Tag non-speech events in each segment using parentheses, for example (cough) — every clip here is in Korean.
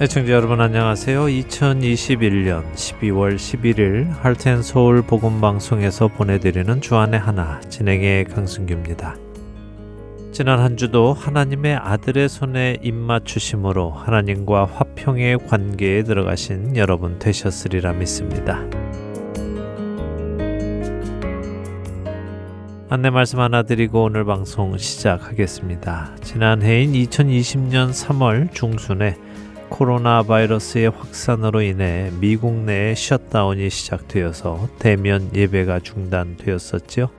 애청자 여러분 안녕하세요. 2021년 12월 11일 할텐서울 복음방송에서 보내드리는 주안의 하나 진행의 강승규입니다. 지난 한 주도 하나님의 아들의 손에 입맞추심으로 하나님과 화평의 관계에 들어가신 여러분 되셨으리라 믿습니다. 안내 말씀 하나 드리고 오늘 방송 시작하겠습니다. 지난해인 2020년 3월 중순에 코로나 바이러스의 확산으로 인해 미국 내에 셧다운이 시작되어서 대면 예배가 중단되었었죠.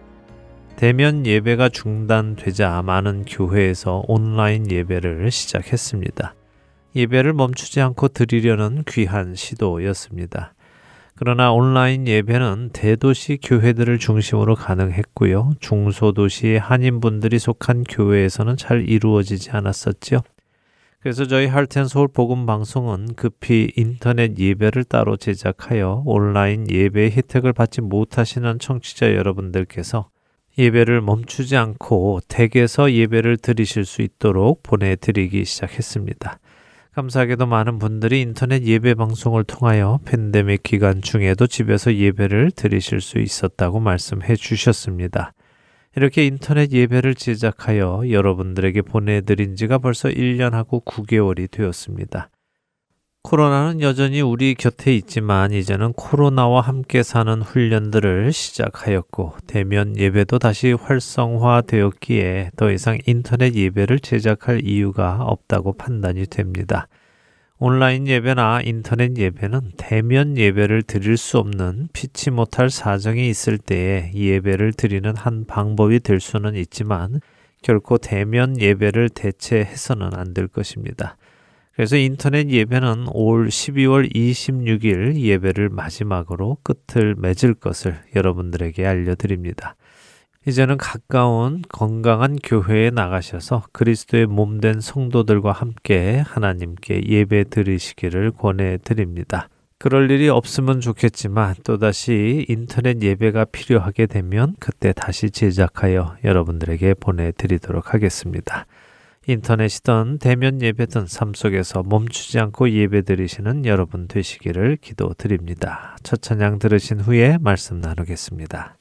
대면 예배가 중단되자 많은 교회에서 온라인 예배를 시작했습니다. 예배를 멈추지 않고 드리려는 귀한 시도였습니다. 그러나 온라인 예배는 대도시 교회들을 중심으로 가능했고요. 중소도시 한인분들이 속한 교회에서는 잘 이루어지지 않았었죠. 그래서 저희 할텐 서울 복음 방송은 급히 인터넷 예배를 따로 제작하여 온라인 예배 혜택을 받지 못하시는 청취자 여러분들께서 예배를 멈추지 않고 댁에서 예배를 드리실 수 있도록 보내드리기 시작했습니다. 감사하게도 많은 분들이 인터넷 예배 방송을 통하여 팬데믹 기간 중에도 집에서 예배를 드리실 수 있었다고 말씀해 주셨습니다. 이렇게 인터넷 예배를 제작하여 여러분들에게 보내드린 지가 벌써 1년하고 9개월이 되었습니다. 코로나는 여전히 우리 곁에 있지만 이제는 코로나와 함께 사는 훈련들을 시작하였고 대면 예배도 다시 활성화되었기에 더 이상 인터넷 예배를 제작할 이유가 없다고 판단이 됩니다. 온라인 예배나 인터넷 예배는 대면 예배를 드릴 수 없는 피치 못할 사정이 있을 때에 예배를 드리는 한 방법이 될 수는 있지만 결코 대면 예배를 대체해서는 안 될 것입니다. 그래서 인터넷 예배는 올 12월 26일 예배를 마지막으로 끝을 맺을 것을 여러분들에게 알려드립니다. 이제는 가까운 건강한 교회에 나가셔서 그리스도의 몸된 성도들과 함께 하나님께 예배 드리시기를 권해 드립니다. 그럴 일이 없으면 좋겠지만 또다시 인터넷 예배가 필요하게 되면 그때 다시 제작하여 여러분들에게 보내드리도록 하겠습니다. 인터넷이든 대면 예배든 삶 속에서 멈추지 않고 예배 드리시는 여러분 되시기를 기도 드립니다. 첫 찬양 들으신 후에 말씀 나누겠습니다.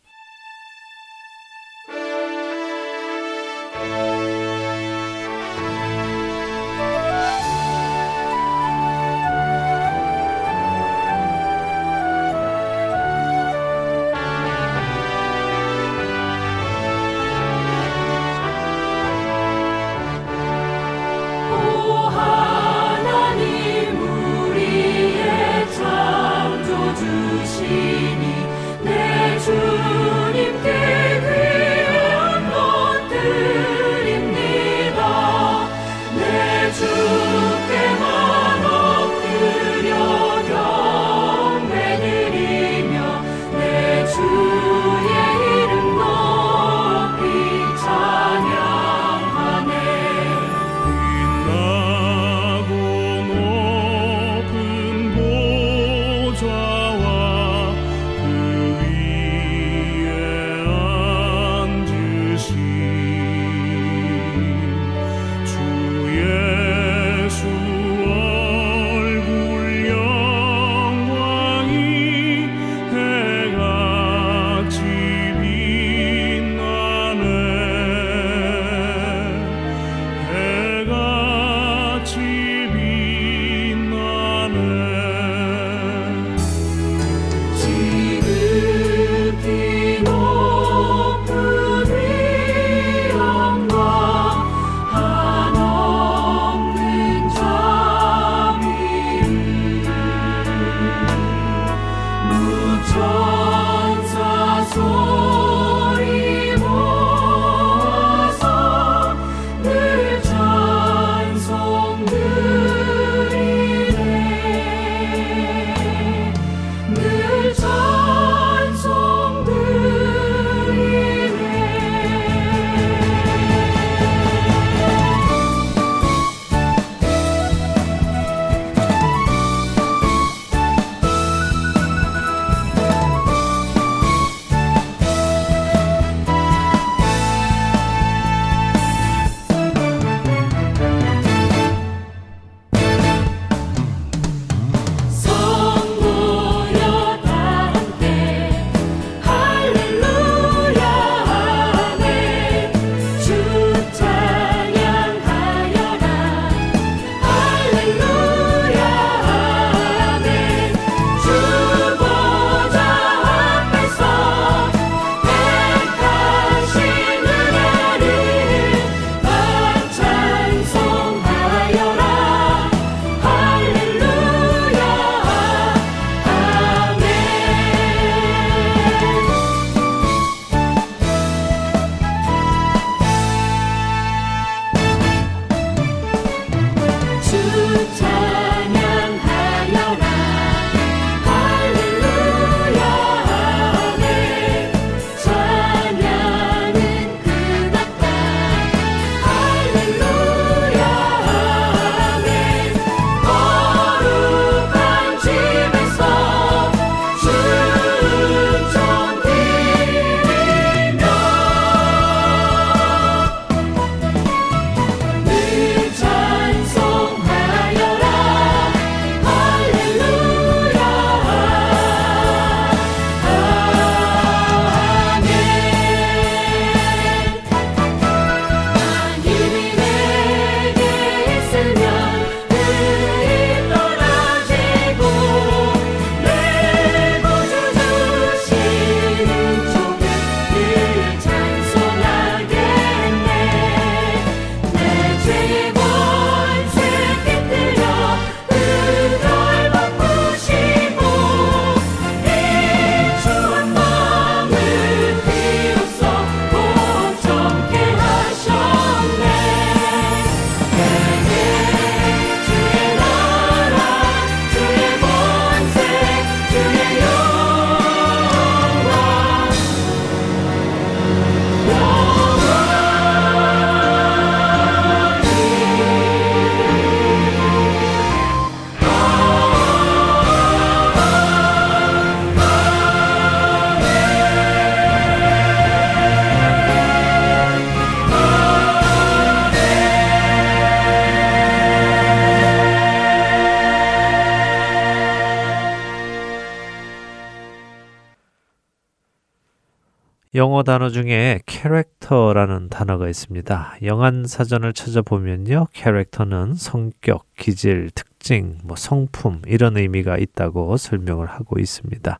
영어 단어 중에 캐릭터라는 단어가 있습니다. 영한 사전을 찾아보면요. 캐릭터는 성격, 기질, 특징, 뭐 성품 이런 의미가 있다고 설명을 하고 있습니다.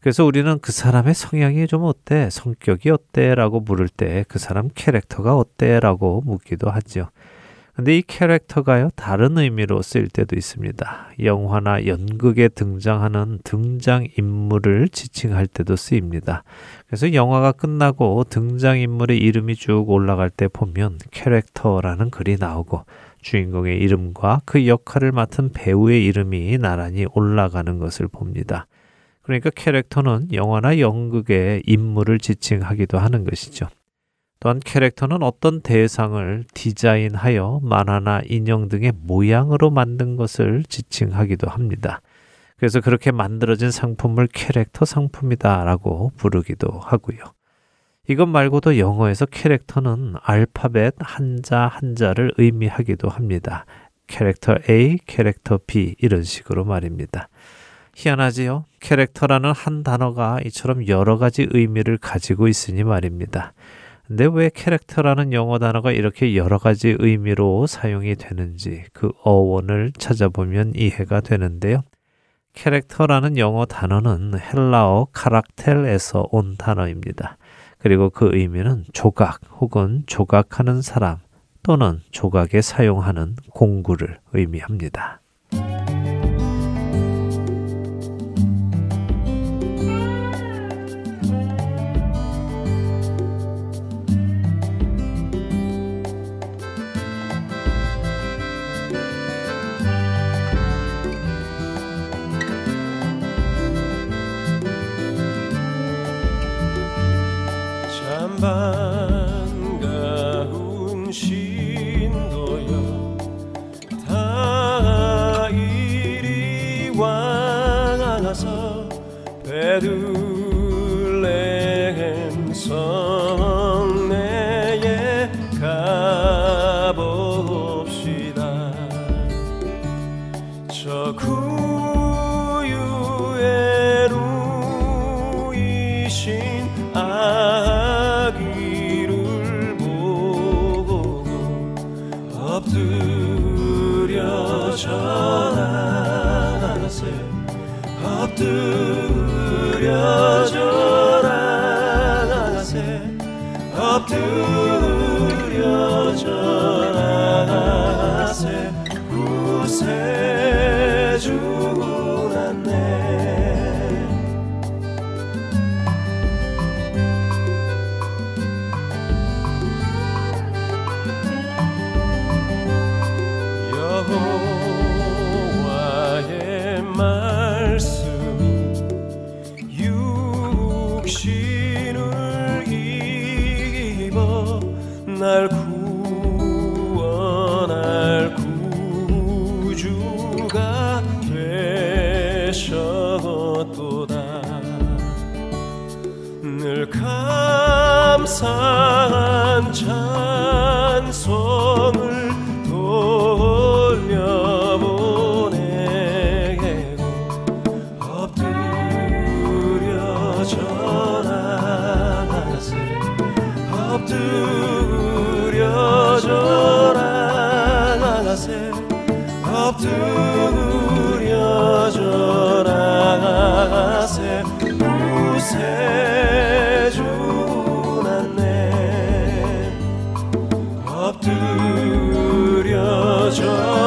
그래서 우리는 그 사람의 성향이 좀 어때? 성격이 어때? 라고 물을 때 그 사람 캐릭터가 어때? 라고 묻기도 하죠. 근데 이 캐릭터가요, 다른 의미로 쓰일 때도 있습니다. 영화나 연극에 등장하는 등장인물을 지칭할 때도 쓰입니다. 그래서 영화가 끝나고 등장인물의 이름이 쭉 올라갈 때 보면 캐릭터라는 글이 나오고 주인공의 이름과 그 역할을 맡은 배우의 이름이 나란히 올라가는 것을 봅니다. 그러니까 캐릭터는 영화나 연극의 인물을 지칭하기도 하는 것이죠. 또한 캐릭터는 어떤 대상을 디자인하여 만화나 인형 등의 모양으로 만든 것을 지칭하기도 합니다. 그래서 그렇게 만들어진 상품을 캐릭터 상품이다라고 부르기도 하고요. 이것 말고도 영어에서 캐릭터는 알파벳 한자 한자를 의미하기도 합니다. 캐릭터 A, 캐릭터 B 이런 식으로 말입니다. 희한하지요? 캐릭터라는 한 단어가 이처럼 여러 가지 의미를 가지고 있으니 말입니다. 근데 왜 캐릭터라는 영어 단어가 이렇게 여러 가지 의미로 사용이 되는지 그 어원을 찾아보면 이해가 되는데요. 캐릭터라는 영어 단어는 헬라어 카락텔에서 온 단어입니다. 그리고 그 의미는 조각 혹은 조각하는 사람 또는 조각에 사용하는 공구를 의미합니다. 반 这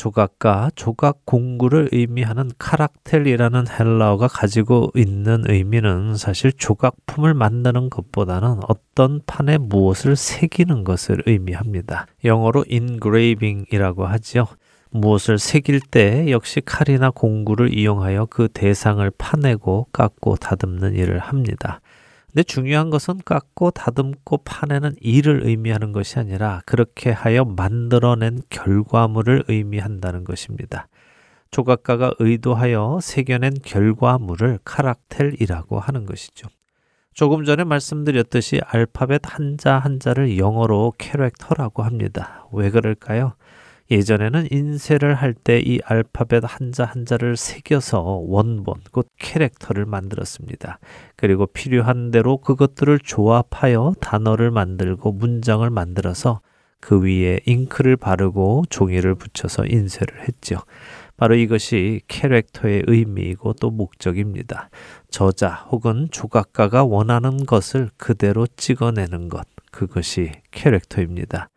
조각, 조각가, 조각 공구를 의미하는 카락텔이라는 헬라어가 가지고 있는 의미는 사실 조각품을 만드는 것보다는 어떤 판에 무엇을 새기는 것을 의미합니다. 영어로 engraving이라고 하지요. 무엇을 새길 때 역시 칼이나 공구를 이용하여 그 대상을 파내고 깎고 다듬는 일을 합니다. 근데 중요한 것은 깎고 다듬고 파내는 일을 의미하는 것이 아니라 그렇게 하여 만들어낸 결과물을 의미한다는 것입니다. 조각가가 의도하여 새겨낸 결과물을 카락텔이라고 하는 것이죠. 조금 전에 말씀드렸듯이 알파벳 한자 한자를 영어로 캐릭터라고 합니다. 왜 그럴까요? 예전에는 인쇄를 할 때 이 알파벳 한자 한자를 새겨서 원본, 곧 캐릭터를 만들었습니다. 그리고 필요한 대로 그것들을 조합하여 단어를 만들고 문장을 만들어서 그 위에 잉크를 바르고 종이를 붙여서 인쇄를 했죠. 바로 이것이 캐릭터의 의미이고 또 목적입니다. 저자 혹은 조각가가 원하는 것을 그대로 찍어내는 것, 그것이 캐릭터입니다.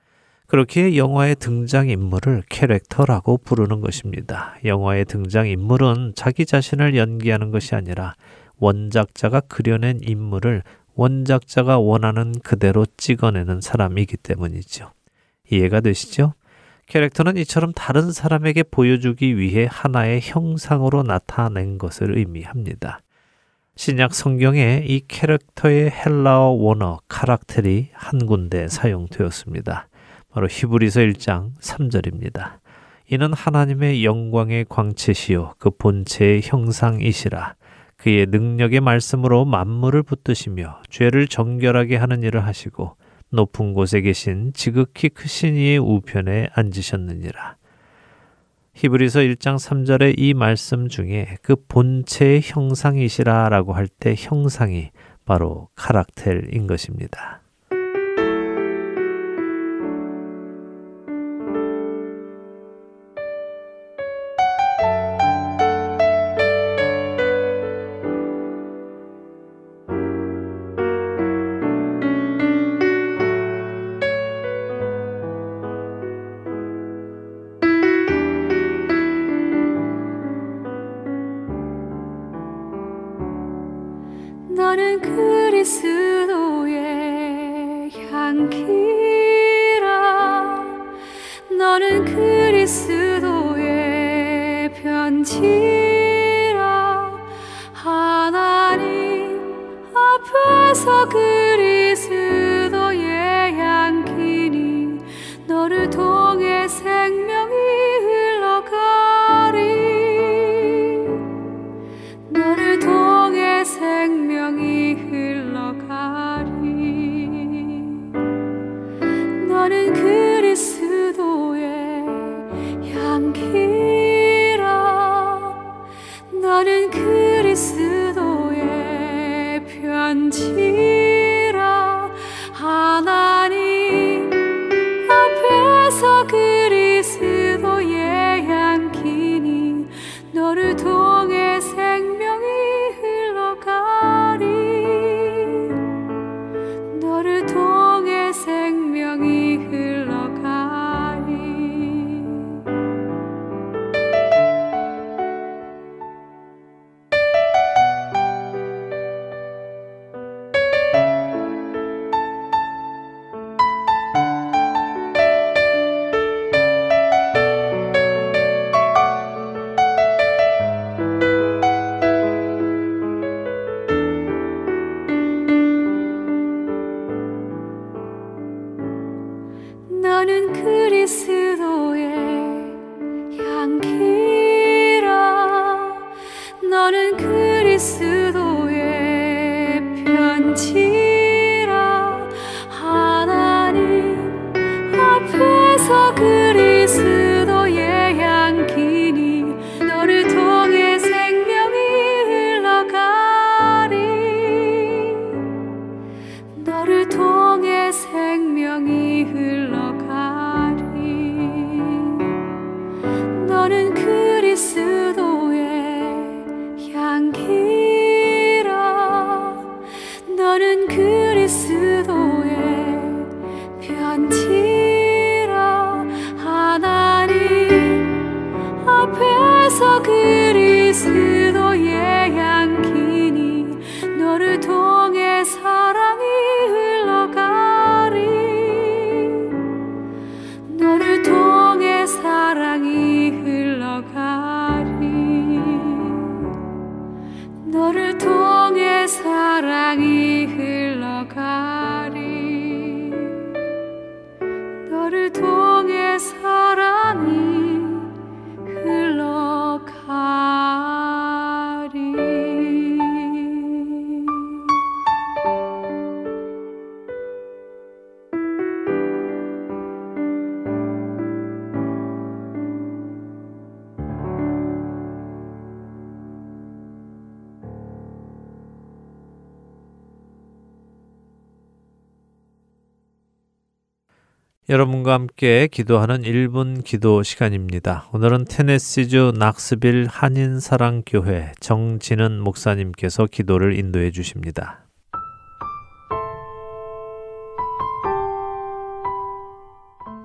그렇게 영화의 등장인물을 캐릭터라고 부르는 것입니다. 영화의 등장인물은 자기 자신을 연기하는 것이 아니라 원작자가 그려낸 인물을 원작자가 원하는 그대로 찍어내는 사람이기 때문이죠. 이해가 되시죠? 캐릭터는 이처럼 다른 사람에게 보여주기 위해 하나의 형상으로 나타낸 것을 의미합니다. 신약 성경에 이 캐릭터의 헬라어 원어 카락ter이 한 군데 사용되었습니다. 바로 히브리서 1장 3절입니다. 이는 하나님의 영광의 광채시요 그 본체의 형상이시라 그의 능력의 말씀으로 만물을 붙드시며 죄를 정결하게 하는 일을 하시고 높은 곳에 계신 지극히 크신 이의 우편에 앉으셨느니라. 히브리서 1장 3절의 이 말씀 중에 그 본체의 형상이시라라고 할 때 형상이 바로 카락텔인 것입니다. 여러분과 함께 기도하는 1분 기도 시간입니다. 오늘은 테네시주 낙스빌 한인사랑교회 정진은 목사님께서 기도를 인도해 주십니다.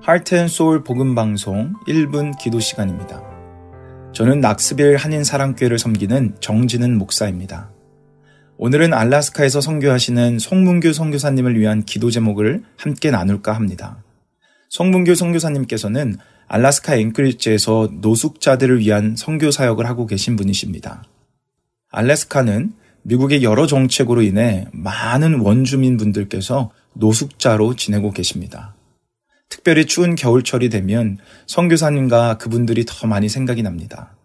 하트앤소울 복음방송 1분 기도 시간입니다. 저는 낙스빌 한인사랑교회를 섬기는 정진은 목사입니다. 오늘은 알라스카에서 선교하시는 송문규 선교사님을 위한 기도 제목을 함께 나눌까 합니다. 송문규 선교사님께서는 알라스카 앵크리지에서 노숙자들을 위한 선교 사역을 하고 계신 분이십니다. 알래스카는 미국의 여러 정책으로 인해 많은 원주민 분들께서 노숙자로 지내고 계십니다. 특별히 추운 겨울철이 되면 선교사님과 그분들이 더 많이 생각이 납니다.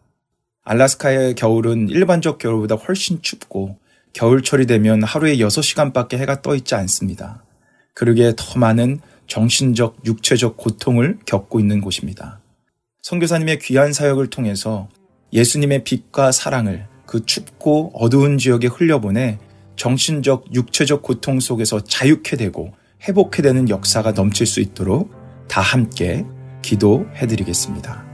알라스카의 겨울은 일반적 겨울보다 훨씬 춥고 겨울철이 되면 하루에 6시간밖에 해가 떠 있지 않습니다. 그러기에 더 많은 정신적, 육체적 고통을 겪고 있는 곳입니다. 선교사님의 귀한 사역을 통해서 예수님의 빛과 사랑을 그 춥고 어두운 지역에 흘려보내 정신적, 육체적 고통 속에서 자유케 되고 회복해 되는 역사가 넘칠 수 있도록 다 함께 기도해 드리겠습니다.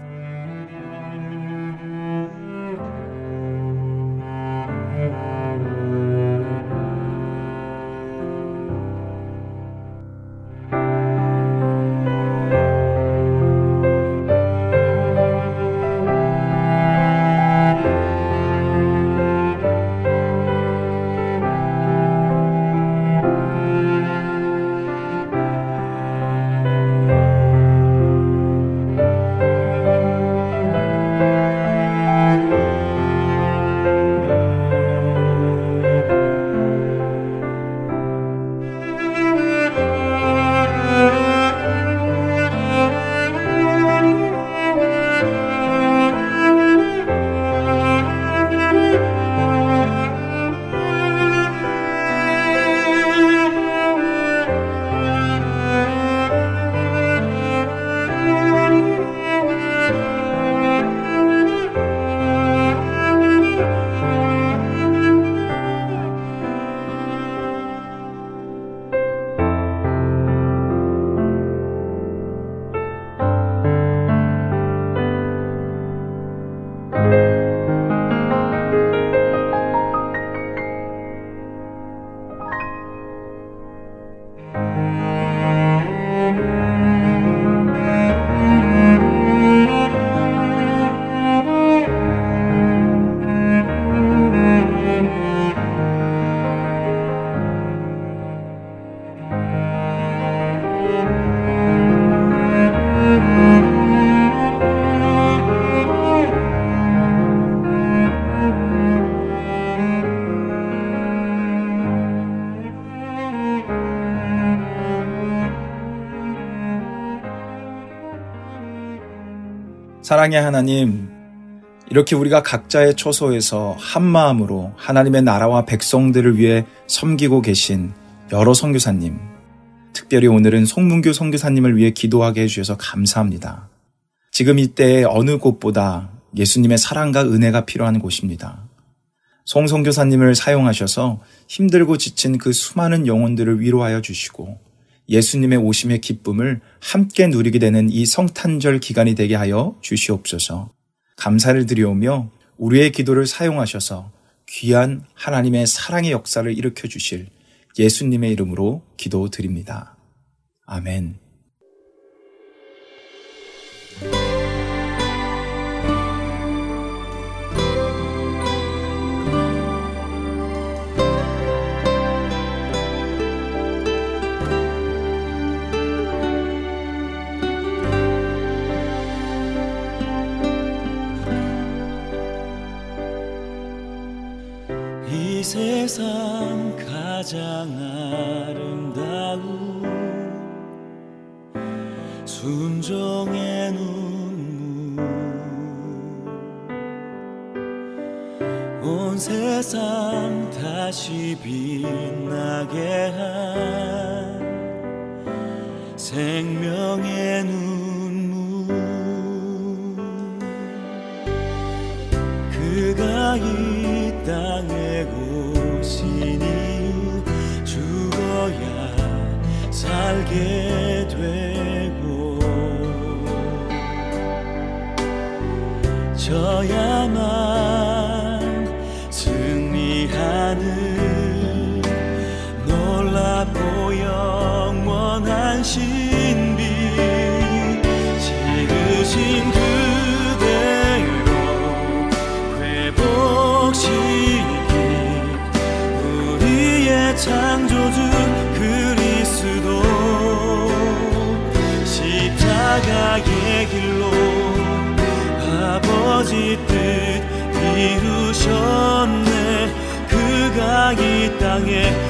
사랑의 하나님, 이렇게 우리가 각자의 처소에서 한 마음으로 하나님의 나라와 백성들을 위해 섬기고 계신 여러 선교사님, 특별히 오늘은 송문교 선교사님을 위해 기도하게 해주셔서 감사합니다. 지금 이때에 어느 곳보다 예수님의 사랑과 은혜가 필요한 곳입니다. 송 선교사님을 사용하셔서 힘들고 지친 그 수많은 영혼들을 위로하여 주시고 예수님의 오심의 기쁨을 함께 누리게 되는 이 성탄절 기간이 되게 하여 주시옵소서. 감사를 드리오며 우리의 기도를 사용하셔서 귀한 하나님의 사랑의 역사를 일으켜 주실 예수님의 이름으로 기도 드립니다. 아멘. 세상 가장 아름다운 순종의 눈물. 온 세상 다시 빛나게 한 생명의 눈물. 그가 이 땅에 살게 되고 져야만 이땅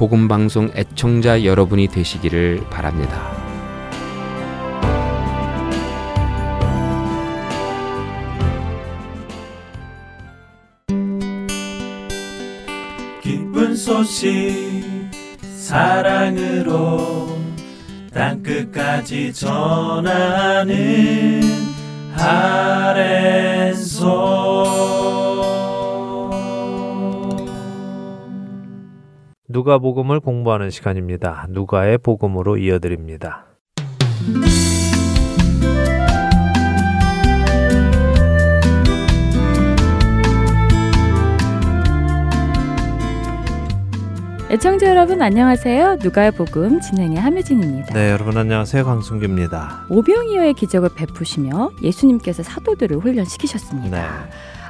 복음 방송 애청자 여러분이 되시기를 바랍니다. 기쁜 소식 사랑으로 땅 끝까지 전하는 아랜소 누가복음을 공부하는 시간입니다. 누가의 복음으로 이어드립니다. 애청자 여러분 안녕하세요. 누가의 복음 진행의 함유진입니다. 네, 여러분 안녕하세요. 강승규입니다. 오병이어의 기적을 베푸시며 예수님께서 사도들을 훈련시키셨습니다. 네.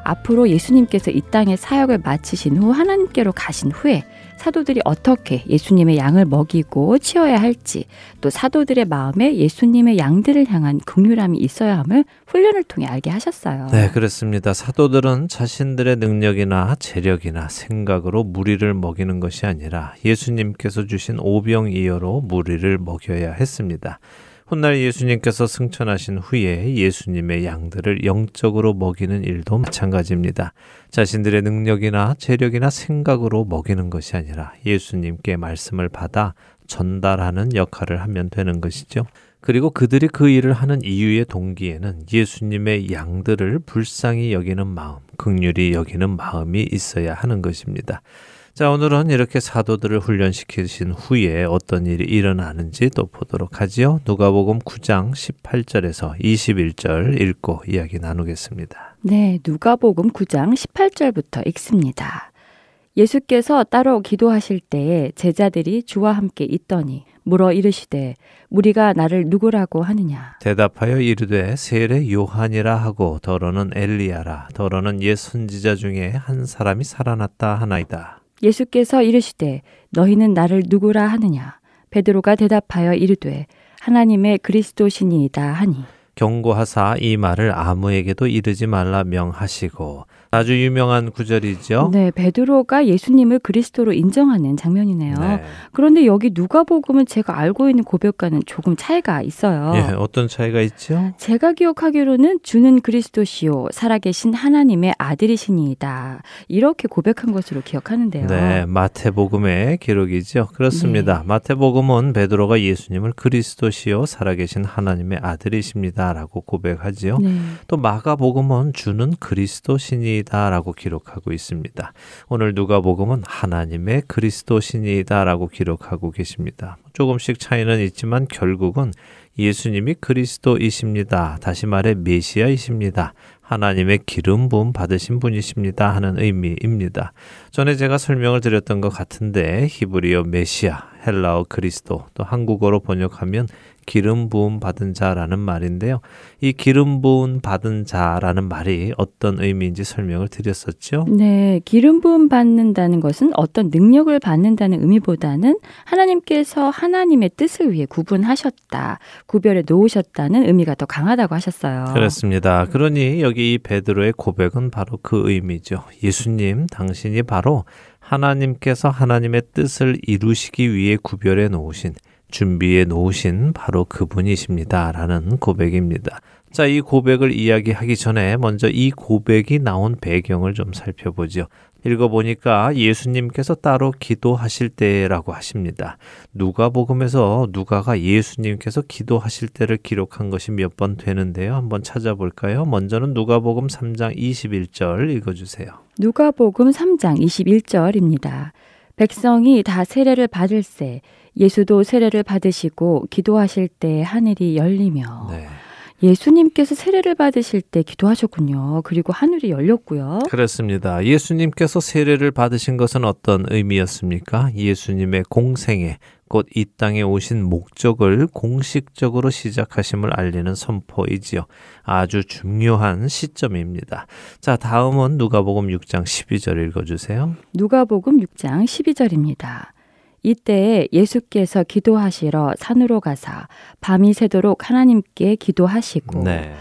앞으로 예수님께서 이 땅의 사역을 마치신 후 하나님께로 가신 후에 사도들이 어떻게 예수님의 양을 먹이고 치어야 할지 또 사도들의 마음에 예수님의 양들을 향한 긍휼함이 있어야 함을 훈련을 통해 알게 하셨어요. 네, 그렇습니다. 사도들은 자신들의 능력이나 재력이나 생각으로 무리를 먹이는 것이 아니라 예수님께서 주신 오병이어로 무리를 먹여야 했습니다. 훗날 예수님께서 승천하신 후에 예수님의 양들을 영적으로 먹이는 일도 마찬가지입니다. 자신들의 능력이나 재력이나 생각으로 먹이는 것이 아니라 예수님께 말씀을 받아 전달하는 역할을 하면 되는 것이죠. 그리고 그들이 그 일을 하는 이유의 동기에는 예수님의 양들을 불쌍히 여기는 마음, 극률이 여기는 마음이 있어야 하는 것입니다. 자, 오늘은 이렇게 사도들을 훈련시키신 후에 어떤 일이 일어나는지 또 보도록 하지요. 누가복음 9장 18절에서 21절 읽고 이야기 나누겠습니다. 네, 누가복음 9장 18절부터 읽습니다. 예수께서 따로 기도하실 때에 제자들이 주와 함께 있더니 물어 이르시되 우리가 나를 누구라고 하느냐 대답하여 이르되 세례 요한이라 하고 더러는 엘리야라 더러는 옛 선지자 중에 한 사람이 살아났다 하나이다. 예수께서 이르시되 너희는 나를 누구라 하느냐? 베드로가 대답하여 이르되 하나님의 그리스도시니이다 하니. 경고하사 이 말을 아무에게도 이르지 말라 명하시고 아주 유명한 구절이죠. 네, 베드로가 예수님을 그리스도로 인정하는 장면이네요. 네. 그런데 여기 누가복음은 제가 알고 있는 고백과는 조금 차이가 있어요. 예, 어떤 차이가 있죠? 제가 기억하기로는 주는 그리스도시요 살아계신 하나님의 아들이시니이다. 이렇게 고백한 것으로 기억하는데요. 네, 마태복음의 기록이죠. 그렇습니다. 마태복음은 베드로가 예수님을 그리스도시요 살아계신 하나님의 아들이십니다라고 고백하지요. 네. 또 마가복음은 주는 그리스도 신이다라고 기록하고 있습니다. 오늘 누가복음은 하나님의 그리스도신이다라고 기록하고 계십니다. 조금씩 차이는 있지만 결국은 예수님이 그리스도이십니다. 다시 말해 메시아이십니다. 하나님의 기름 부음 받으신 분이십니다 하는 의미입니다. 전에 제가 설명을 드렸던 것 같은데 히브리어 메시아, 헬라어 그리스도, 또 한국어로 번역하면 기름 부음 받은 자라는 말인데요. 이 기름 부음 받은 자라는 말이 어떤 의미인지 설명을 드렸었죠. 네, 기름 부음 받는다는 것은 어떤 능력을 받는다는 의미보다는 하나님께서 하나님의 뜻을 위해 구분하셨다, 구별해 놓으셨다는 의미가 더 강하다고 하셨어요. 그렇습니다. 그러니 여기 이 베드로의 고백은 바로 그 의미죠. 예수님, 당신이 바로 하나님께서 하나님의 뜻을 이루시기 위해 구별해 놓으신 준비해 놓으신 바로 그분이십니다. 라는 고백입니다. 자, 이 고백을 이야기하기 전에 먼저 이 고백이 나온 배경을 좀 살펴보죠. 읽어보니까 예수님께서 따로 기도하실 때라고 하십니다. 누가복음에서 누가가 예수님께서 기도하실 때를 기록한 것이 몇 번 되는데요. 한번 찾아볼까요? 먼저는 누가복음 3장 21절 읽어주세요. 누가복음 3장 21절입니다. 백성이 다 세례를 받을세 예수도 세례를 받으시고 기도하실 때 하늘이 열리며 네. 예수님께서 세례를 받으실 때 기도하셨군요. 그리고 하늘이 열렸고요. 그렇습니다. 예수님께서 세례를 받으신 것은 어떤 의미였습니까? 예수님의 공생에 곧 이 땅에 오신 목적을 공식적으로 시작하심을 알리는 선포이지요. 아주 중요한 시점입니다. 자, 다음은 누가복음 6장 12절 읽어주세요. 누가복음 6장 12절입니다. 이때에 예수께서 기도하시러 산으로 가사 밤이 새도록 하나님께 기도하시고 네.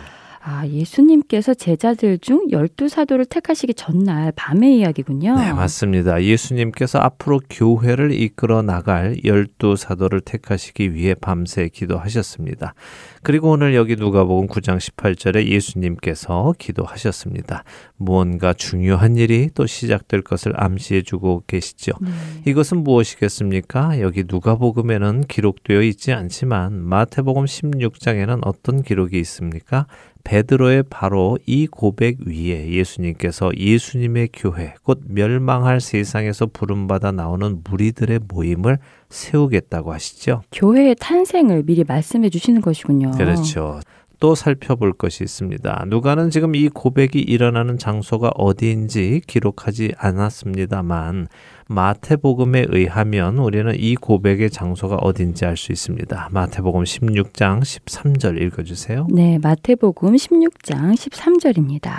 아, 예수님께서 제자들 중 열두 사도를 택하시기 전날 밤의 이야기군요. 네, 맞습니다. 예수님께서 앞으로 교회를 이끌어 나갈 열두 사도를 택하시기 위해 밤새 기도하셨습니다. 그리고 오늘 여기 누가복음 9장 18절에 예수님께서 기도하셨습니다. 무언가 중요한 일이 또 시작될 것을 암시해 주고 계시죠. 네. 이것은 무엇이겠습니까? 여기 누가복음에는 기록되어 있지 않지만 마태복음 16장에는 어떤 기록이 있습니까? 베드로의 바로 이 고백 위에 예수님께서 예수님의 교회, 곧 멸망할 세상에서 부름받아 나오는 무리들의 모임을 세우겠다고 하시죠. 교회의 탄생을 미리 말씀해 주시는 것이군요. 그렇죠. 또 살펴볼 것이 있습니다. 누가는 지금 이 고백이 일어나는 장소가 어디인지 기록하지 않았습니다만 마태복음에 의하면 우리는 이 고백의 장소가 어딘지 알 수 있습니다. 마태복음 16장 13절 읽어주세요. 네, 마태복음 16장 13절입니다.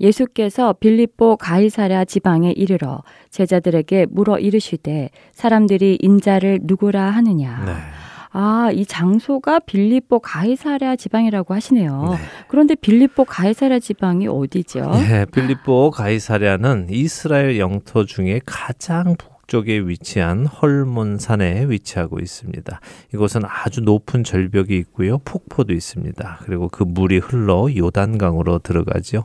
예수께서 빌립보 가이사랴 지방에 이르러 제자들에게 물어 이르시되 사람들이 인자를 누구라 하느냐. 네. 아, 이 장소가 빌립보 가이사랴 지방이라고 하시네요. 네. 그런데 빌립보 가이사랴 지방이 어디죠? 네, 빌립보 가이사랴는 이스라엘 영토 중에 가장 북쪽에 위치한 헐몬산에 위치하고 있습니다. 이곳은 아주 높은 절벽이 있고요. 폭포도 있습니다. 그리고 그 물이 흘러 요단강으로 들어가죠.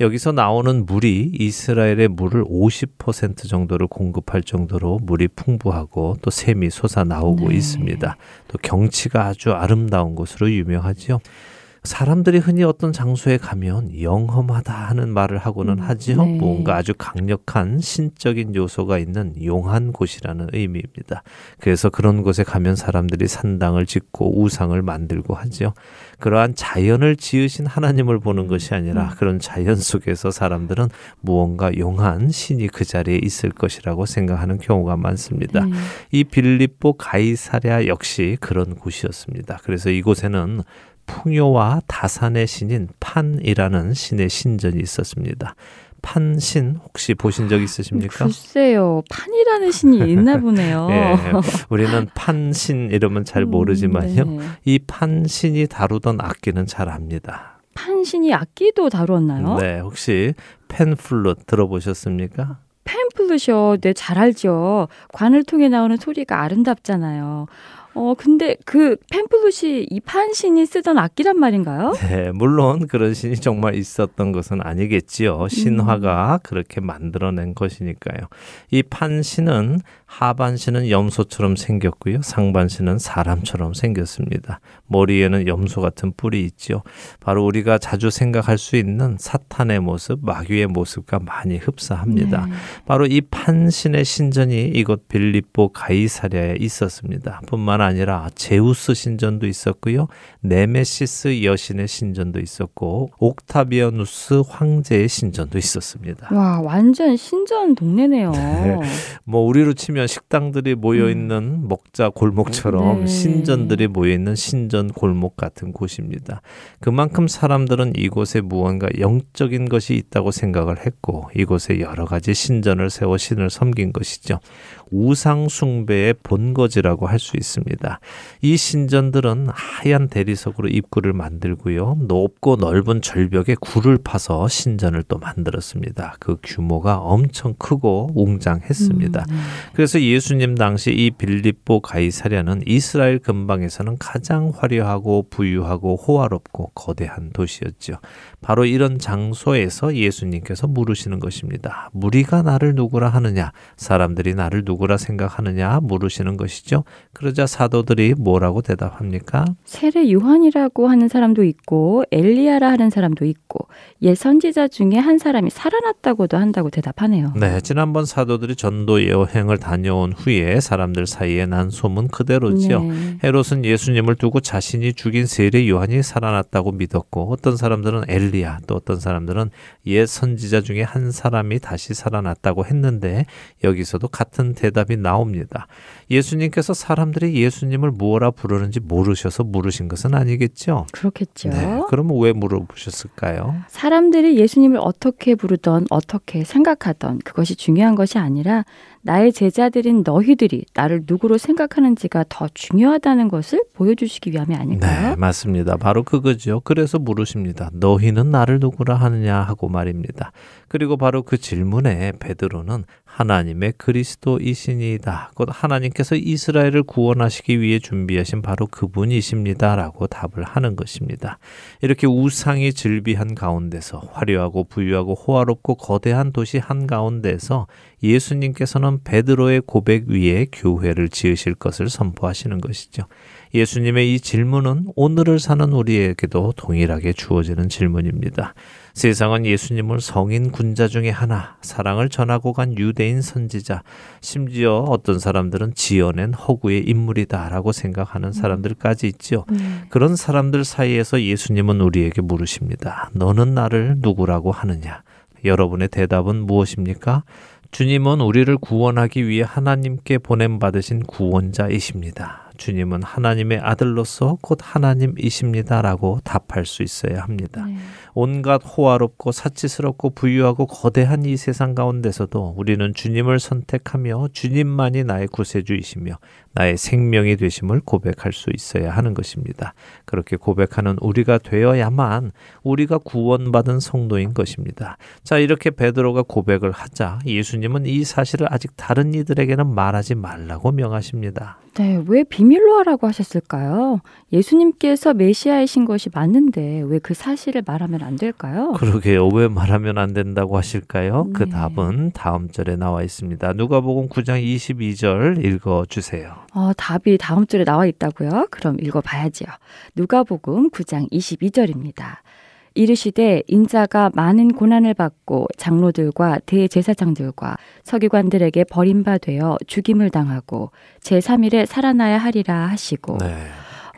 여기서 나오는 물이 이스라엘의 물을 50% 정도를 공급할 정도로 물이 풍부하고 또 샘이 솟아 나오고 네. 있습니다. 또 경치가 아주 아름다운 곳으로 유명하죠. 사람들이 흔히 어떤 장소에 가면 영험하다 하는 말을 하고는 음, 하지요. 네. 뭔가 아주 강력한 신적인 요소가 있는 용한 곳이라는 의미입니다. 그래서 그런 곳에 가면 사람들이 산당을 짓고 우상을 만들고 하지요. 그러한 자연을 지으신 하나님을 보는 것이 아니라 그런 자연 속에서 사람들은 무언가 용한 신이 그 자리에 있을 것이라고 생각하는 경우가 많습니다. 네. 이 빌립보 가이사랴 역시 그런 곳이었습니다. 그래서 이곳에는 풍요와 다산의 신인 판이라는 신의 신전이 있었습니다. 판신 혹시 보신 적 있으십니까? 글쎄요, 판이라는 신이 있나 보네요. (laughs) 예, 우리는 판신 이름은 잘 모르지만요. 음, 네. 이 판신이 다루던 악기는 잘 압니다. 판신이 악기도 다루었나요? 네, 혹시 펜플룻 들어보셨습니까? 펜플루셔, 네, 잘 알죠. 관을 통해 나오는 소리가 아름답잖아요. 어, 근데 그 펜플룻이 이 판 신이 쓰던 악기란 말인가요? (laughs) 네, 물론 그런 신이 정말 있었던 것은 아니겠지요. 신화가 그렇게 만들어낸 것이니까요. 이 판신은 하반신은 염소처럼 생겼고요. 상반신은 사람처럼 생겼습니다. 머리에는 염소 같은 뿔이 있죠. 바로 우리가 자주 생각할 수 있는 사탄의 모습, 마귀의 모습과 많이 흡사합니다. 네. 바로 이 판신의 신전이 이곳 빌립보 가이사랴에 있었습니다. 뿐만 아니라 제우스 신전도 있었고요. 네메시스 여신의 신전도 있었고 옥타비아누스 황제의 신전도 있었습니다. 와, 완전 신전 동네네요. (laughs) 뭐 우리로 치면 식당들이 모여 있는 먹자 골목처럼 네. 신전들이 모여 있는 신전 골목 같은 곳입니다. 그만큼 사람들은 이곳에 무언가 영적인 것이 있다고 생각을 했고 이곳에 여러 가지 신전을 세워 신을 섬긴 것이죠. 우상 숭배의 본거지라고 할 수 있습니다. 이 신전들은 하얀 대리석으로 입구를 만들고요. 높고 넓은 절벽에 굴을 파서 신전을 또 만들었습니다. 그 규모가 엄청 크고 웅장했습니다. 음, 네. 그래서 예수님 당시 이 빌립보 가이사랴는 이스라엘 근방에서는 가장 화려하고 부유하고 호화롭고 거대한 도시였죠. 바로 이런 장소에서 예수님께서 물으시는 것입니다. 무리가 나를 누구라 하느냐? 사람들이 나를 누구 라 생각하느냐? 물으시는 것이죠. 그러자 사도들이 뭐라고 대답합니까? 세례 요한이라고 하는 사람도 있고 엘리야라 하는 사람도 있고 옛 선지자 중에 한 사람이 살아났다고도 한다고 대답하네요. 네, 지난번 사도들이 전도 여행을 다녀온 후에 사람들 사이에 난 소문 그대로지요. 네. 헤롯은 예수님을 두고 자신이 죽인 세례 요한이 살아났다고 믿었고 어떤 사람들은 엘리야 또 어떤 사람들은 옛 선지자 중에 한 사람이 다시 살아났다고 했는데 여기서도 같은 대 답이 나옵니다. 예수님께서 사람들이 예수님을 무엇라 부르는지 모르셔서 물으신 것은 아니겠죠? 그렇겠죠. 네, 그러면 왜 물어보셨을까요? 사람들이 예수님을 어떻게 부르던 어떻게 생각하던 그것이 중요한 것이 아니라 나의 제자들인 너희들이 나를 누구로 생각하는지가 더 중요하다는 것을 보여주시기 위함이 아닐까요? 네, 맞습니다. 바로 그거죠. 그래서 물으십니다. 너희는 나를 누구라 하느냐 하고 말입니다. 그리고 바로 그 질문에 베드로는 하나님의 그리스도이시니이다. 곧 하나님께 서 이스라엘을 구원하시기 위해 준비하신 바로 그분이십니다라고 답을 하는 것입니다. 이렇게 우상이 즐비한 가운데서 화려하고 부유하고 호화롭고 거대한 도시 한 가운데서 예수님께서는 베드로의 고백 위에 교회를 지으실 것을 선포하시는 것이죠. 예수님의 이 질문은 오늘을 사는 우리에게도 동일하게 주어지는 질문입니다. 세상은 예수님을 성인 군자 중에 하나, 사랑을 전하고 간 유대인 선지자, 심지어 어떤 사람들은 지어낸 허구의 인물이다라고 생각하는 사람들까지 있지요. 네. 그런 사람들 사이에서 예수님은 우리에게 물으십니다. 너는 나를 누구라고 하느냐? 여러분의 대답은 무엇입니까? 주님은 우리를 구원하기 위해 하나님께 보냄 받으신 구원자이십니다. 주님은 하나님의 아들로서 곧 하나님이십니다라고 답할 수 있어야 합니다. 네. 온갖 호화롭고 사치스럽고 부유하고 거대한 이 세상 가운데서도 우리는 주님을 선택하며 주님만이 나의 구세주이시며 나의 생명이 되심을 고백할 수 있어야 하는 것입니다. 그렇게 고백하는 우리가 되어야만 우리가 구원받은 성도인 것입니다. 자, 이렇게 베드로가 고백을 하자 예수님은 이 사실을 아직 다른 이들에게는 말하지 말라고 명하십니다. 네, 왜 비밀로 하라고 하셨을까요? 예수님께서 메시아이신 것이 맞는데 왜 그 사실을 말하면 안 될까요? 그러게요. 왜 말하면 안 된다고 하실까요? 그 네. 답은 다음 절에 나와 있습니다. 누가복음 9장 22절 읽어 주세요. 어, 답이 다음 줄에 나와 있다고요? 그럼 읽어봐야지요. 누가복음 9장 22절입니다. 이르시되 인자가 많은 고난을 받고 장로들과 대제사장들과 서기관들에게 버림받되어 죽임을 당하고 제3일에 살아나야 하리라 하시고 네.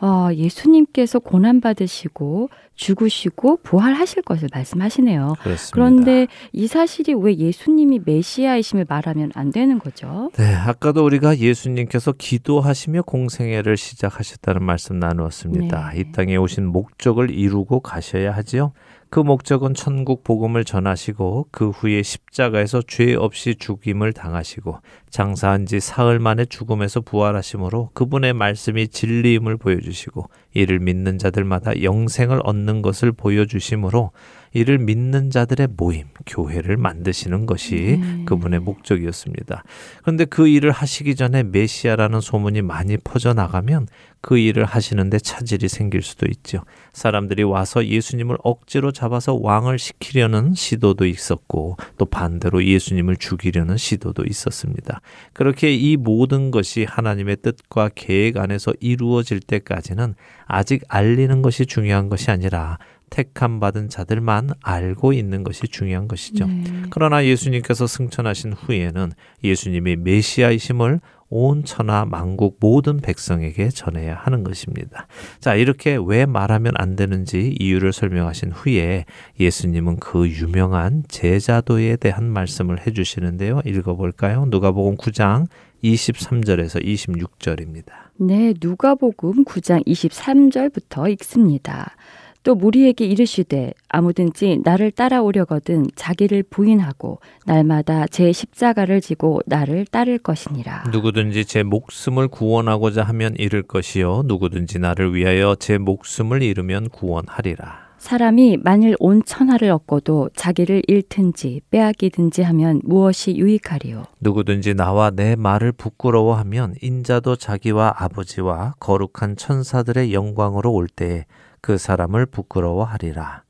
어, 예수님께서 고난 받으시고 죽으시고 부활하실 것을 말씀하시네요. 그렇습니다. 그런데 이 사실이 왜 예수님이 메시아이심을 말하면 안 되는 거죠? 네, 아까도 우리가 예수님께서 기도하시며 공생애를 시작하셨다는 말씀 나누었습니다. 네. 이 땅에 오신 목적을 이루고 가셔야 하지요. 그 목적은 천국 복음을 전하시고 그 후에 십자가에서 죄 없이 죽임을 당하시고 장사한 지 사흘 만에 죽음에서 부활하심으로 그분의 말씀이 진리임을 보여주시고 이를 믿는 자들마다 영생을 얻는 것을 보여주심으로 이를 믿는 자들의 모임, 교회를 만드시는 것이 네. 그분의 목적이었습니다. 그런데 그 일을 하시기 전에 메시아라는 소문이 많이 퍼져나가면 그 일을 하시는데 차질이 생길 수도 있죠. 사람들이 와서 예수님을 억지로 잡아서 왕을 시키려는 시도도 있었고 또 반대로 예수님을 죽이려는 시도도 있었습니다. 그렇게 이 모든 것이 하나님의 뜻과 계획 안에서 이루어질 때까지는 아직 알리는 것이 중요한 것이 아니라 택함 받은 자들만 알고 있는 것이 중요한 것이죠. 네. 그러나 예수님께서 승천하신 후에는 예수님이 메시아이심을 온 천하 만국 모든 백성에게 전해야 하는 것입니다. 자, 이렇게 왜 말하면 안 되는지 이유를 설명하신 후에 예수님은 그 유명한 제자도에 대한 말씀을 해 주시는데요. 읽어 볼까요? 누가복음 9장 23절에서 26절입니다. 네, 누가복음 9장 23절부터 읽습니다. 또 무리에게 이르시되 아무든지 나를 따라오려거든 자기를 부인하고 날마다 제 십자가를 지고 나를 따를 것이니라. 누구든지 제 목숨을 구원하고자 하면 잃을 것이요 누구든지 나를 위하여 제 목숨을 잃으면 구원하리라. 사람이 만일 온 천하를 얻고도 자기를 잃든지 빼앗기든지 하면 무엇이 유익하리요? 누구든지 나와 내 말을 부끄러워하면 인자도 자기와 아버지와 거룩한 천사들의 영광으로 올 때에 그 사람을 부끄러워하리라.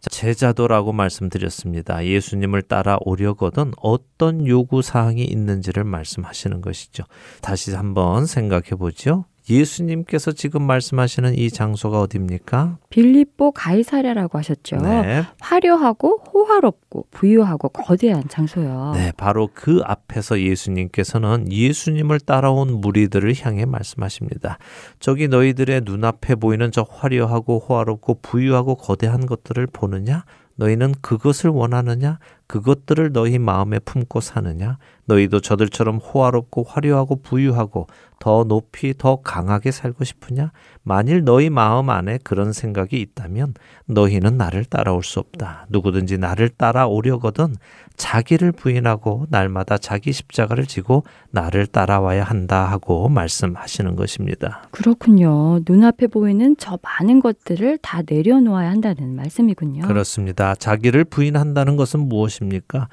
자, 제자도라고 말씀드렸습니다. 예수님을 따라 오려거든 어떤 요구 사항이 있는지를 말씀하시는 것이죠. 다시 한번 생각해 보죠. 예수님께서 지금 말씀하시는 이 장소가 어디입니까? 빌립보 가이사랴라고 하셨죠. 네. 화려하고 호화롭고 부유하고 거대한 장소요. 네, 바로 그 앞에서 예수님께서는 예수님을 따라온 무리들을 향해 말씀하십니다. 저기 너희들의 눈앞에 보이는 저 화려하고 호화롭고 부유하고 거대한 것들을 보느냐? 너희는 그것을 원하느냐? 그것들을 너희 마음에 품고 사느냐? 너희도 저들처럼 호화롭고 화려하고 부유하고 더 높이 더 강하게 살고 싶으냐? 만일 너희 마음 안에 그런 생각이 있다면 너희는 나를 따라올 수 없다. 누구든지 나를 따라오려거든 자기를 부인하고 날마다 자기 십자가를 지고 나를 따라와야 한다 하고 말씀하시는 것입니다. 그렇군요. 눈앞에 보이는 저 많은 것들을 다 내려놓아야 한다는 말씀이군요. 그렇습니다. 자기를 부인한다는 것은 무엇입니까?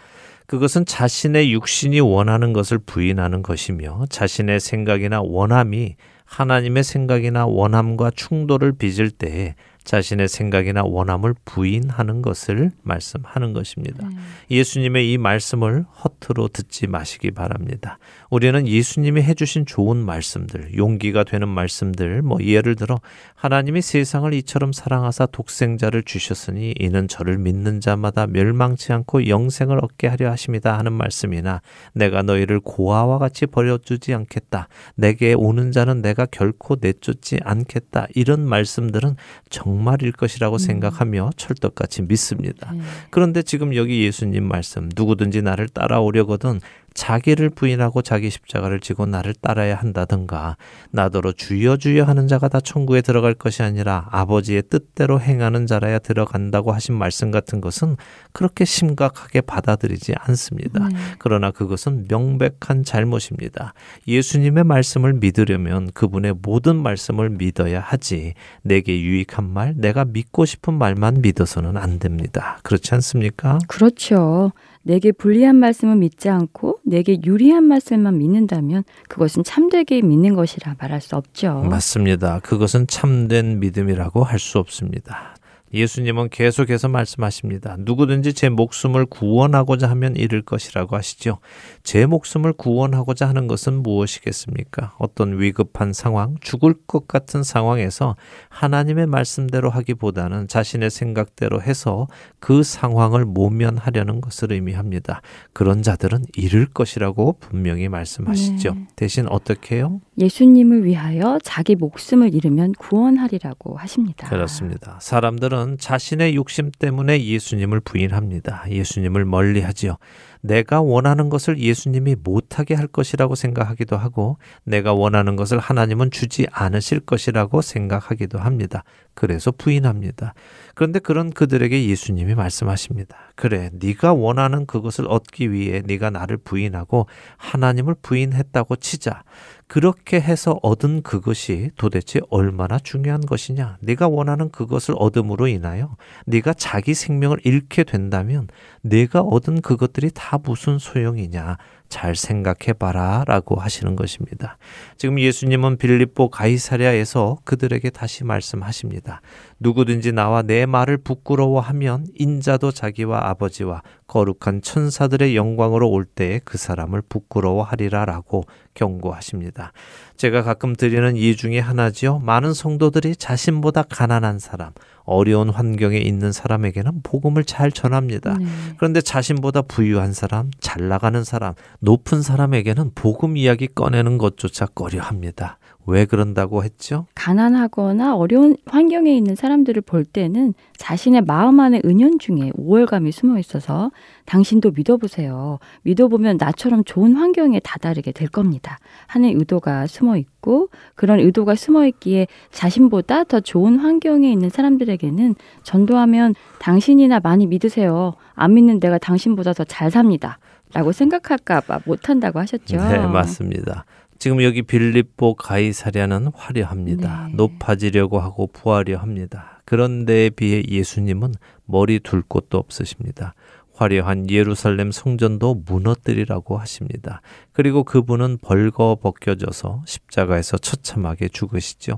그것은 자신의 육신이 원하는 것을 부인하는 것이며 자신의 생각이나 원함이 하나님의 생각이나 원함과 충돌을 빚을 때에 자신의 생각이나 원함을 부인하는 것을 말씀하는 것입니다. 네. 예수님의 이 말씀을 허투루 듣지 마시기 바랍니다. 우리는 예수님이 해주신 좋은 말씀들, 용기가 되는 말씀들, 뭐 예를 들어 하나님이 세상을 이처럼 사랑하사 독생자를 주셨으니 이는 저를 믿는 자마다 멸망치 않고 영생을 얻게 하려 하심이다 하는 말씀이나 내가 너희를 고아와 같이 버려두지 않겠다. 내게 오는 자는 내가 결코 내쫓지 않겠다. 이런 말씀들은 정말일 것이라고 생각하며 철떡같이 믿습니다. 네. 그런데 지금 여기 예수님 말씀 누구든지 나를 따라오려거든 자기를 부인하고 자기 십자가를 지고 나를 따라야 한다든가 나더러 주여 주여 하는 자가 다 천국에 들어갈 것이 아니라 아버지의 뜻대로 행하는 자라야 들어간다고 하신 말씀 같은 것은 그렇게 심각하게 받아들이지 않습니다. 네. 그러나 그것은 명백한 잘못입니다. 예수님의 말씀을 믿으려면 그분의 모든 말씀을 믿어야 하지 내게 유익한 말, 내가 믿고 싶은 말만 믿어서는 안 됩니다. 그렇지 않습니까? 그렇죠. 내게 불리한 말씀을 믿지 않고 내게 유리한 말씀만 믿는다면 그것은 참되게 믿는 것이라 말할 수 없죠. 맞습니다. 그것은 참된 믿음이라고 할 수 없습니다. 예수님은 계속해서 말씀하십니다. 누구든지 제 목숨을 구원하고자 하면 잃을 것이라고 하시죠. 제 목숨을 구원하고자 하는 것은 무엇이겠습니까? 어떤 위급한 상황, 죽을 것 같은 상황에서 하나님의 말씀대로 하기보다는 자신의 생각대로 해서 그 상황을 모면하려는 것을 의미합니다. 그런 자들은 잃을 것이라고 분명히 말씀하시죠. 네. 대신 어떻게 해요? 예수님을 위하여 자기 목숨을 잃으면 구원하리라고 하십니다. 그렇습니다. 사람들은 자신의 욕심 때문에 예수님을 부인합니다. 예수님을 멀리 하지요. 내가 원하는 것을 예수님이 못하게 할 것이라고 생각하기도 하고, 내가 원하는 것을 하나님은 주지 않으실 것이라고 생각하기도 합니다. 그래서 부인합니다. 그런데 그런 그들에게 예수님이 말씀하십니다. 그래, 네가 원하는 그것을 얻기 위해 네가 나를 부인하고 하나님을 부인했다고 치자. 그렇게 해서 얻은 그것이 도대체 얼마나 중요한 것이냐? 네가 원하는 그것을 얻음으로 인하여 네가 자기 생명을 잃게 된다면 네가 얻은 그것들이 다 무슨 소용이냐? 잘 생각해 봐라 라고 하시는 것입니다. 지금 예수님은 빌립보 가이사랴에서 그들에게 다시 말씀하십니다. 누구든지 나와 내 말을 부끄러워하면 인자도 자기와 아버지와 거룩한 천사들의 영광으로 올 때에 그 사람을 부끄러워하리라 라고 경고하십니다. 제가 가끔 드리는 이 중에 하나지요. 많은 성도들이 자신보다 가난한 사람, 어려운 환경에 있는 사람에게는 복음을 잘 전합니다. 네. 그런데 자신보다 부유한 사람, 잘 나가는 사람, 높은 사람에게는 복음 이야기 꺼내는 것조차 꺼려 합니다. 왜 그런다고 했죠? 가난하거나 어려운 환경에 있는 사람들을 볼 때는 자신의 마음 안에 은연중에 우월감이 숨어 있어서 당신도 믿어보세요. 믿어보면 나처럼 좋은 환경에 다다르게 될 겁니다. 하는 의도가 숨어 있고 그런 의도가 숨어 있기에 자신보다 더 좋은 환경에 있는 사람들에게는 전도하면 당신이나 많이 믿으세요. 안 믿는 내가 당신보다 더 잘 삽니다. 라고 생각할까봐 못한다고 하셨죠. 네, 맞습니다. 지금 여기 빌립보 가이사랴는 화려합니다. 네. 높아지려고 하고 부하려 합니다. 그런 데에 비해 예수님은 머리 둘 곳도 없으십니다. 화려한 예루살렘 성전도 무너뜨리라고 하십니다. 그리고 그분은 벌거 벗겨져서 십자가에서 처참하게 죽으시죠.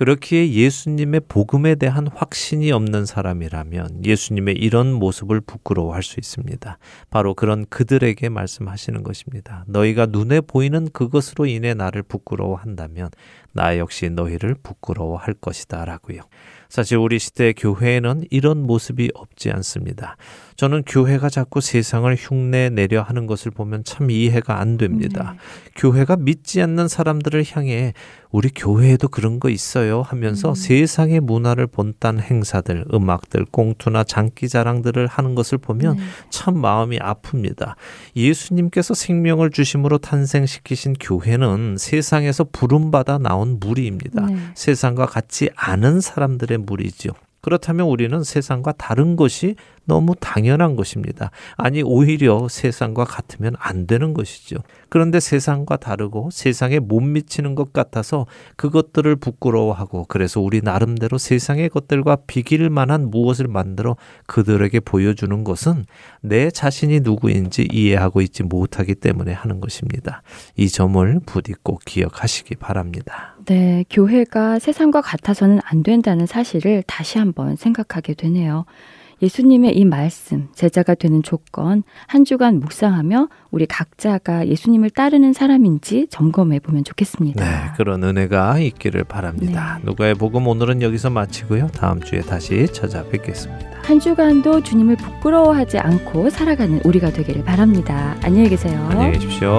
그렇기에 예수님의 복음에 대한 확신이 없는 사람이라면 예수님의 이런 모습을 부끄러워할 수 있습니다. 바로 그런 그들에게 말씀하시는 것입니다. 너희가 눈에 보이는 그것으로 인해 나를 부끄러워한다면 나 역시 너희를 부끄러워할 것이다 라고요. 사실 우리 시대 교회에는 이런 모습이 없지 않습니다. 저는 교회가 자꾸 세상을 흉내 내려 하는 것을 보면 참 이해가 안 됩니다. 교회가 믿지 않는 사람들을 향해 우리 교회에도 그런 거 있어요 하면서 세상의 문화를 본딴 행사들, 음악들, 꽁투나 장기 자랑들을 하는 것을 보면 네. 참 마음이 아픕니다. 예수님께서 생명을 주심으로 탄생시키신 교회는 세상에서 부름받아 나온 무리입니다. 네. 세상과 같지 않은 사람들의 무리죠. 그렇다면 우리는 세상과 다른 것이 너무 당연한 것입니다. 아니, 오히려 세상과 같으면 안 되는 것이죠. 그런데 세상과 다르고 세상에 못 미치는 것 같아서 그것들을 부끄러워하고 그래서 우리 나름대로 세상의 것들과 비길 만한 무엇을 만들어 그들에게 보여주는 것은 내 자신이 누구인지 이해하고 있지 못하기 때문에 하는 것입니다. 이 점을 부디 꼭 기억하시기 바랍니다. 네, 교회가 세상과 같아서는 안 된다는 사실을 다시 한번 생각하게 되네요. 예수님의 이 말씀, 제자가 되는 조건, 한 주간 묵상하며 우리 각자가 예수님을 따르는 사람인지 점검해 보면 좋겠습니다. 네, 그런 은혜가 있기를 바랍니다. 네. 누가의 복음 오늘은 여기서 마치고요. 다음 주에 다시 찾아뵙겠습니다. 한 주간도 주님을 부끄러워하지 않고 살아가는 우리가 되기를 바랍니다. 안녕히 계세요. 안녕히 계십시오.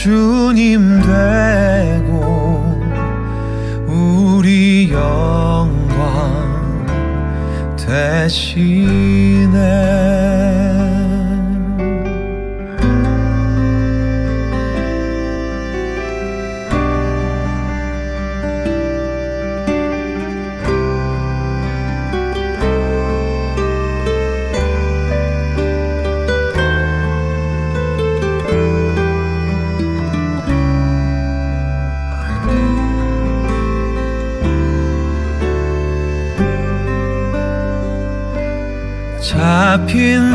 주님 되고 우리 영광 대신에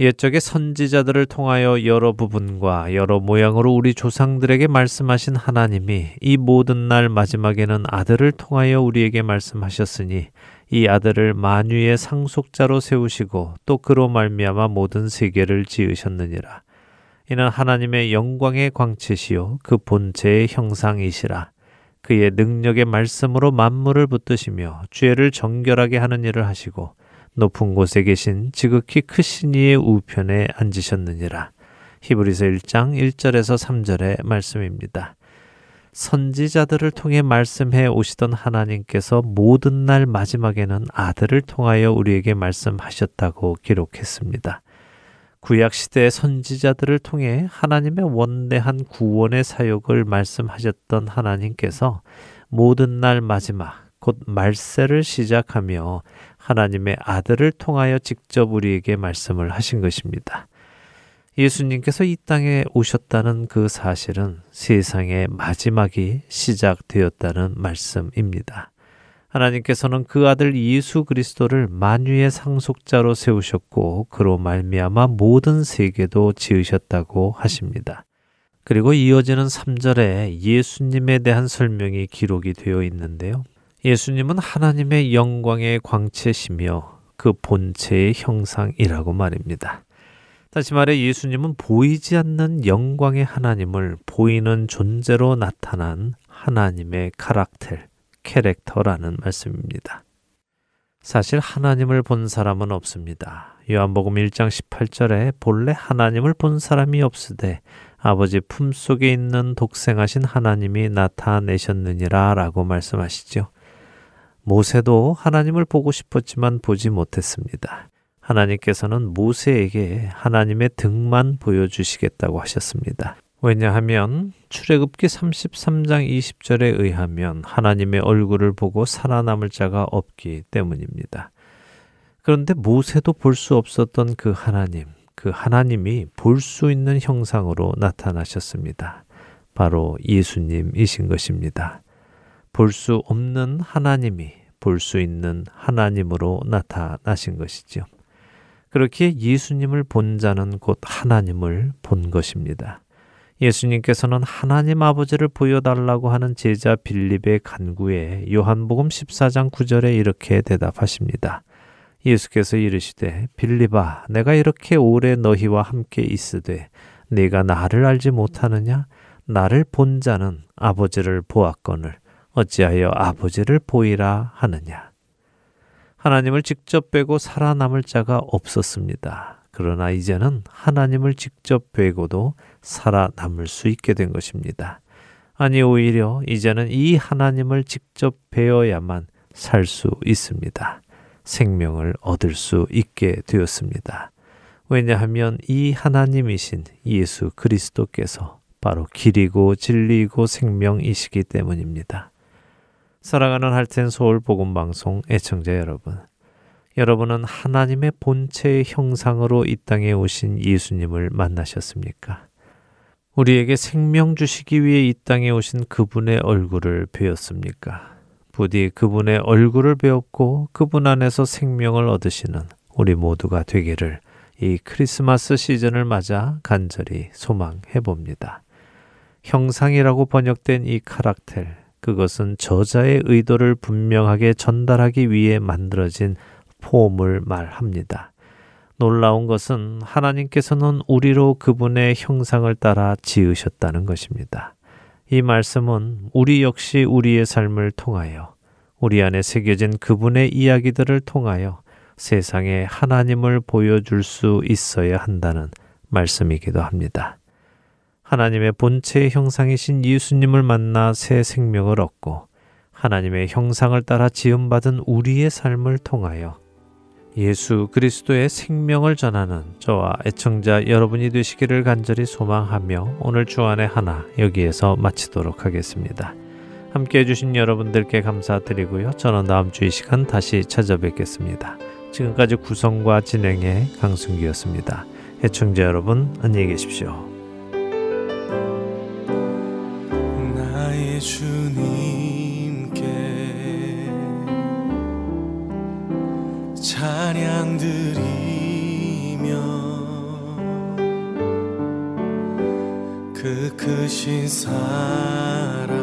옛적의 선지자들을 통하여 여러 부분과 여러 모양으로 우리 조상들에게 말씀하신 하나님이 이 모든 날 마지막에는 아들을 통하여 우리에게 말씀하셨으니 이 아들을 만유의 상속자로 세우시고 또 그로 말미암아 모든 세계를 지으셨느니라. 이는 하나님의 영광의 광채시요 그 본체의 형상이시라. 그의 능력의 말씀으로 만물을 붙드시며 죄를 정결하게 하는 일을 하시고 높은 곳에 계신 지극히 크신 이의 우편에 앉으셨느니라. 히브리서 1장 1절에서 3절의 말씀입니다. 선지자들을 통해 말씀해 오시던 하나님께서 모든 날 마지막에는 아들을 통하여 우리에게 말씀하셨다고 기록했습니다. 구약 시대의 선지자들을 통해 하나님의 원대한 구원의 사역을 말씀하셨던 하나님께서 모든 날 마지막 곧 말세를 시작하며 하나님의 아들을 통하여 직접 우리에게 말씀을 하신 것입니다. 예수님께서 이 땅에 오셨다는 그 사실은 세상의 마지막이 시작되었다는 말씀입니다. 하나님께서는 그 아들 예수 그리스도를 만유의 상속자로 세우셨고 그로 말미암아 모든 세계도 지으셨다고 하십니다. 그리고 이어지는 3절에 예수님에 대한 설명이 기록이 되어 있는데요. 예수님은 하나님의 영광의 광채시며 그 본체의 형상이라고 말입니다. 다시 말해 예수님은 보이지 않는 영광의 하나님을 보이는 존재로 나타난 하나님의 카락텔, 캐릭터라는 말씀입니다. 사실 하나님을 본 사람은 없습니다. 요한복음 1장 18절에 본래 하나님을 본 사람이 없으되 아버지 품속에 있는 독생하신 하나님이 나타내셨느니라 라고 말씀하시죠. 모세도 하나님을 보고 싶었지만 보지 못했습니다. 하나님께서는 모세에게 하나님의 등만 보여주시겠다고 하셨습니다. 왜냐하면 출애굽기 33장 20절에 의하면 하나님의 얼굴을 보고 살아남을 자가 없기 때문입니다. 그런데 모세도 볼 수 없었던 그 하나님, 그 하나님이 볼 수 있는 형상으로 나타나셨습니다. 바로 예수님이신 것입니다. 볼 수 없는 하나님이 볼 수 있는 하나님으로 나타나신 것이죠. 그렇게 예수님을 본 자는 곧 하나님을 본 것입니다. 예수님께서는 하나님 아버지를 보여달라고 하는 제자 빌립의 간구에 요한복음 14장 9절에 이렇게 대답하십니다. 예수께서 이르시되 빌립아 내가 이렇게 오래 너희와 함께 있으되 네가 나를 알지 못하느냐 나를 본 자는 아버지를 보았거늘 어찌하여 아버지를 보이라 하느냐. 하나님을 직접 뵈고 살아남을 자가 없었습니다. 그러나 이제는 하나님을 직접 뵈고도 살아남을 수 있게 된 것입니다. 아니, 오히려 이제는 이 하나님을 직접 뵈어야만 살 수 있습니다. 생명을 얻을 수 있게 되었습니다. 왜냐하면 이 하나님이신 예수 그리스도께서 바로 길이고 진리고 생명이시기 때문입니다. 사랑하는 할텐 서울 복음 방송 애청자 여러분. 여러분은 하나님의 본체의 형상으로 이 땅에 오신 예수님을 만나셨습니까? 우리에게 생명 주시기 위해 이 땅에 오신 그분의 얼굴을 배웠습니까? 부디 그분의 얼굴을 배웠고 그분 안에서 생명을 얻으시는 우리 모두가 되기를 이 크리스마스 시즌을 맞아 간절히 소망해 봅니다. 형상이라고 번역된 이 카락텔, 그것은 저자의 의도를 분명하게 전달하기 위해 만들어진 폼을 말합니다. 놀라운 것은 하나님께서는 우리로 그분의 형상을 따라 지으셨다는 것입니다. 이 말씀은 우리 역시 우리의 삶을 통하여 우리 안에 새겨진 그분의 이야기들을 통하여 세상에 하나님을 보여줄 수 있어야 한다는 말씀이기도 합니다. 하나님의 본체의 형상이신 예수님을 만나 새 생명을 얻고 하나님의 형상을 따라 지음받은 우리의 삶을 통하여 예수 그리스도의 생명을 전하는 저와 애청자 여러분이 되시기를 간절히 소망하며 오늘 주안의 하나 여기에서 마치도록 하겠습니다. 함께 해주신 여러분들께 감사드리고요. 저는 다음 주 이 시간 다시 찾아뵙겠습니다. 지금까지 구성과 진행의 강순기였습니다. 애청자 여러분 안녕히 계십시오. 주님께 찬양 드리며 그 크신 사랑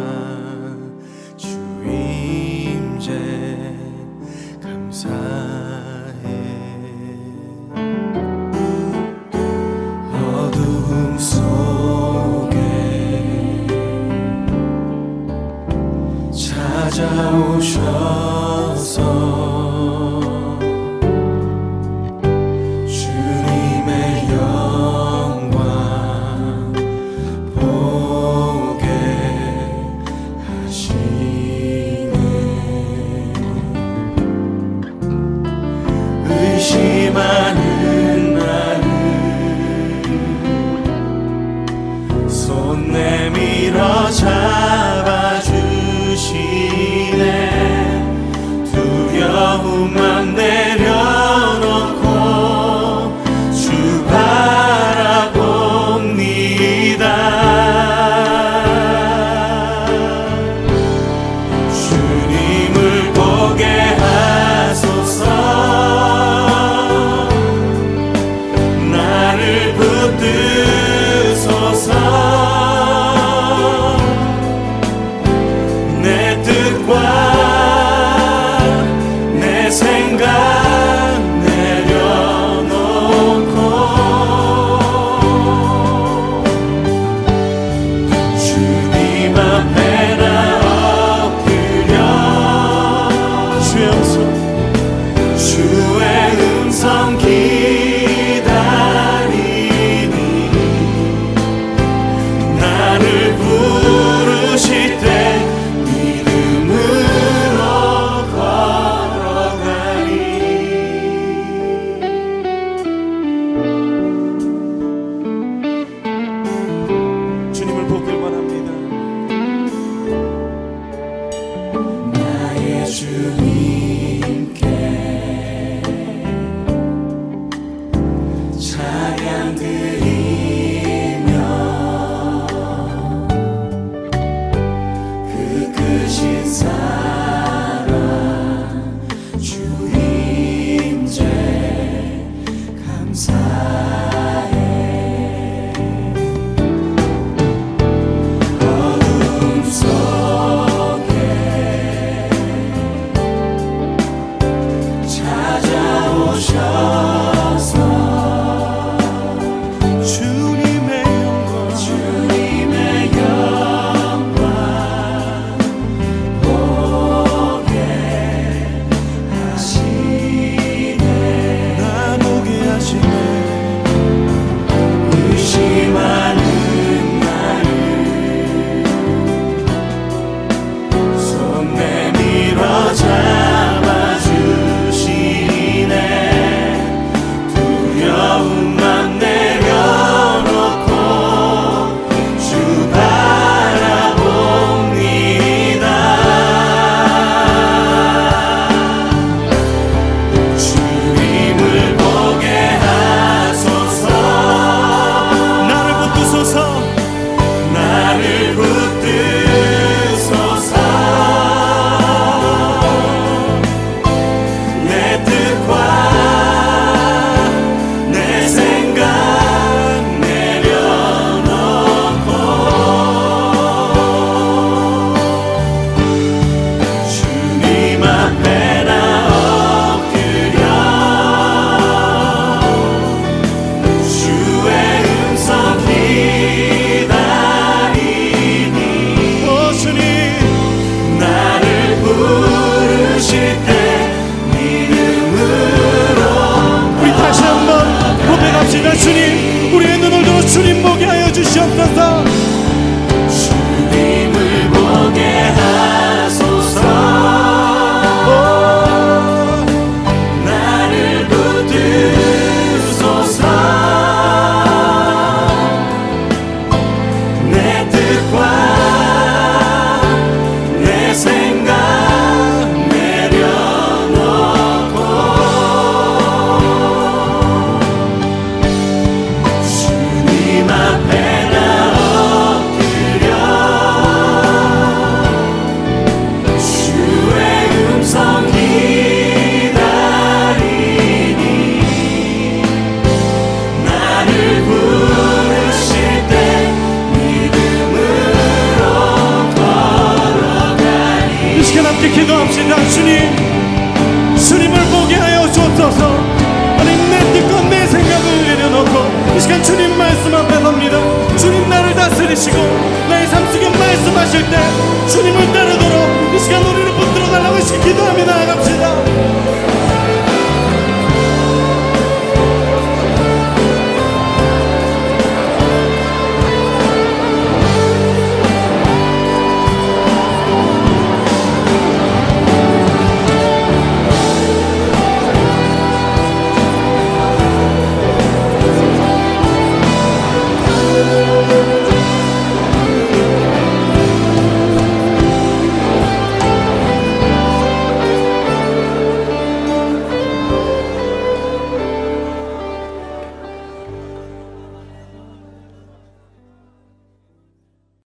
te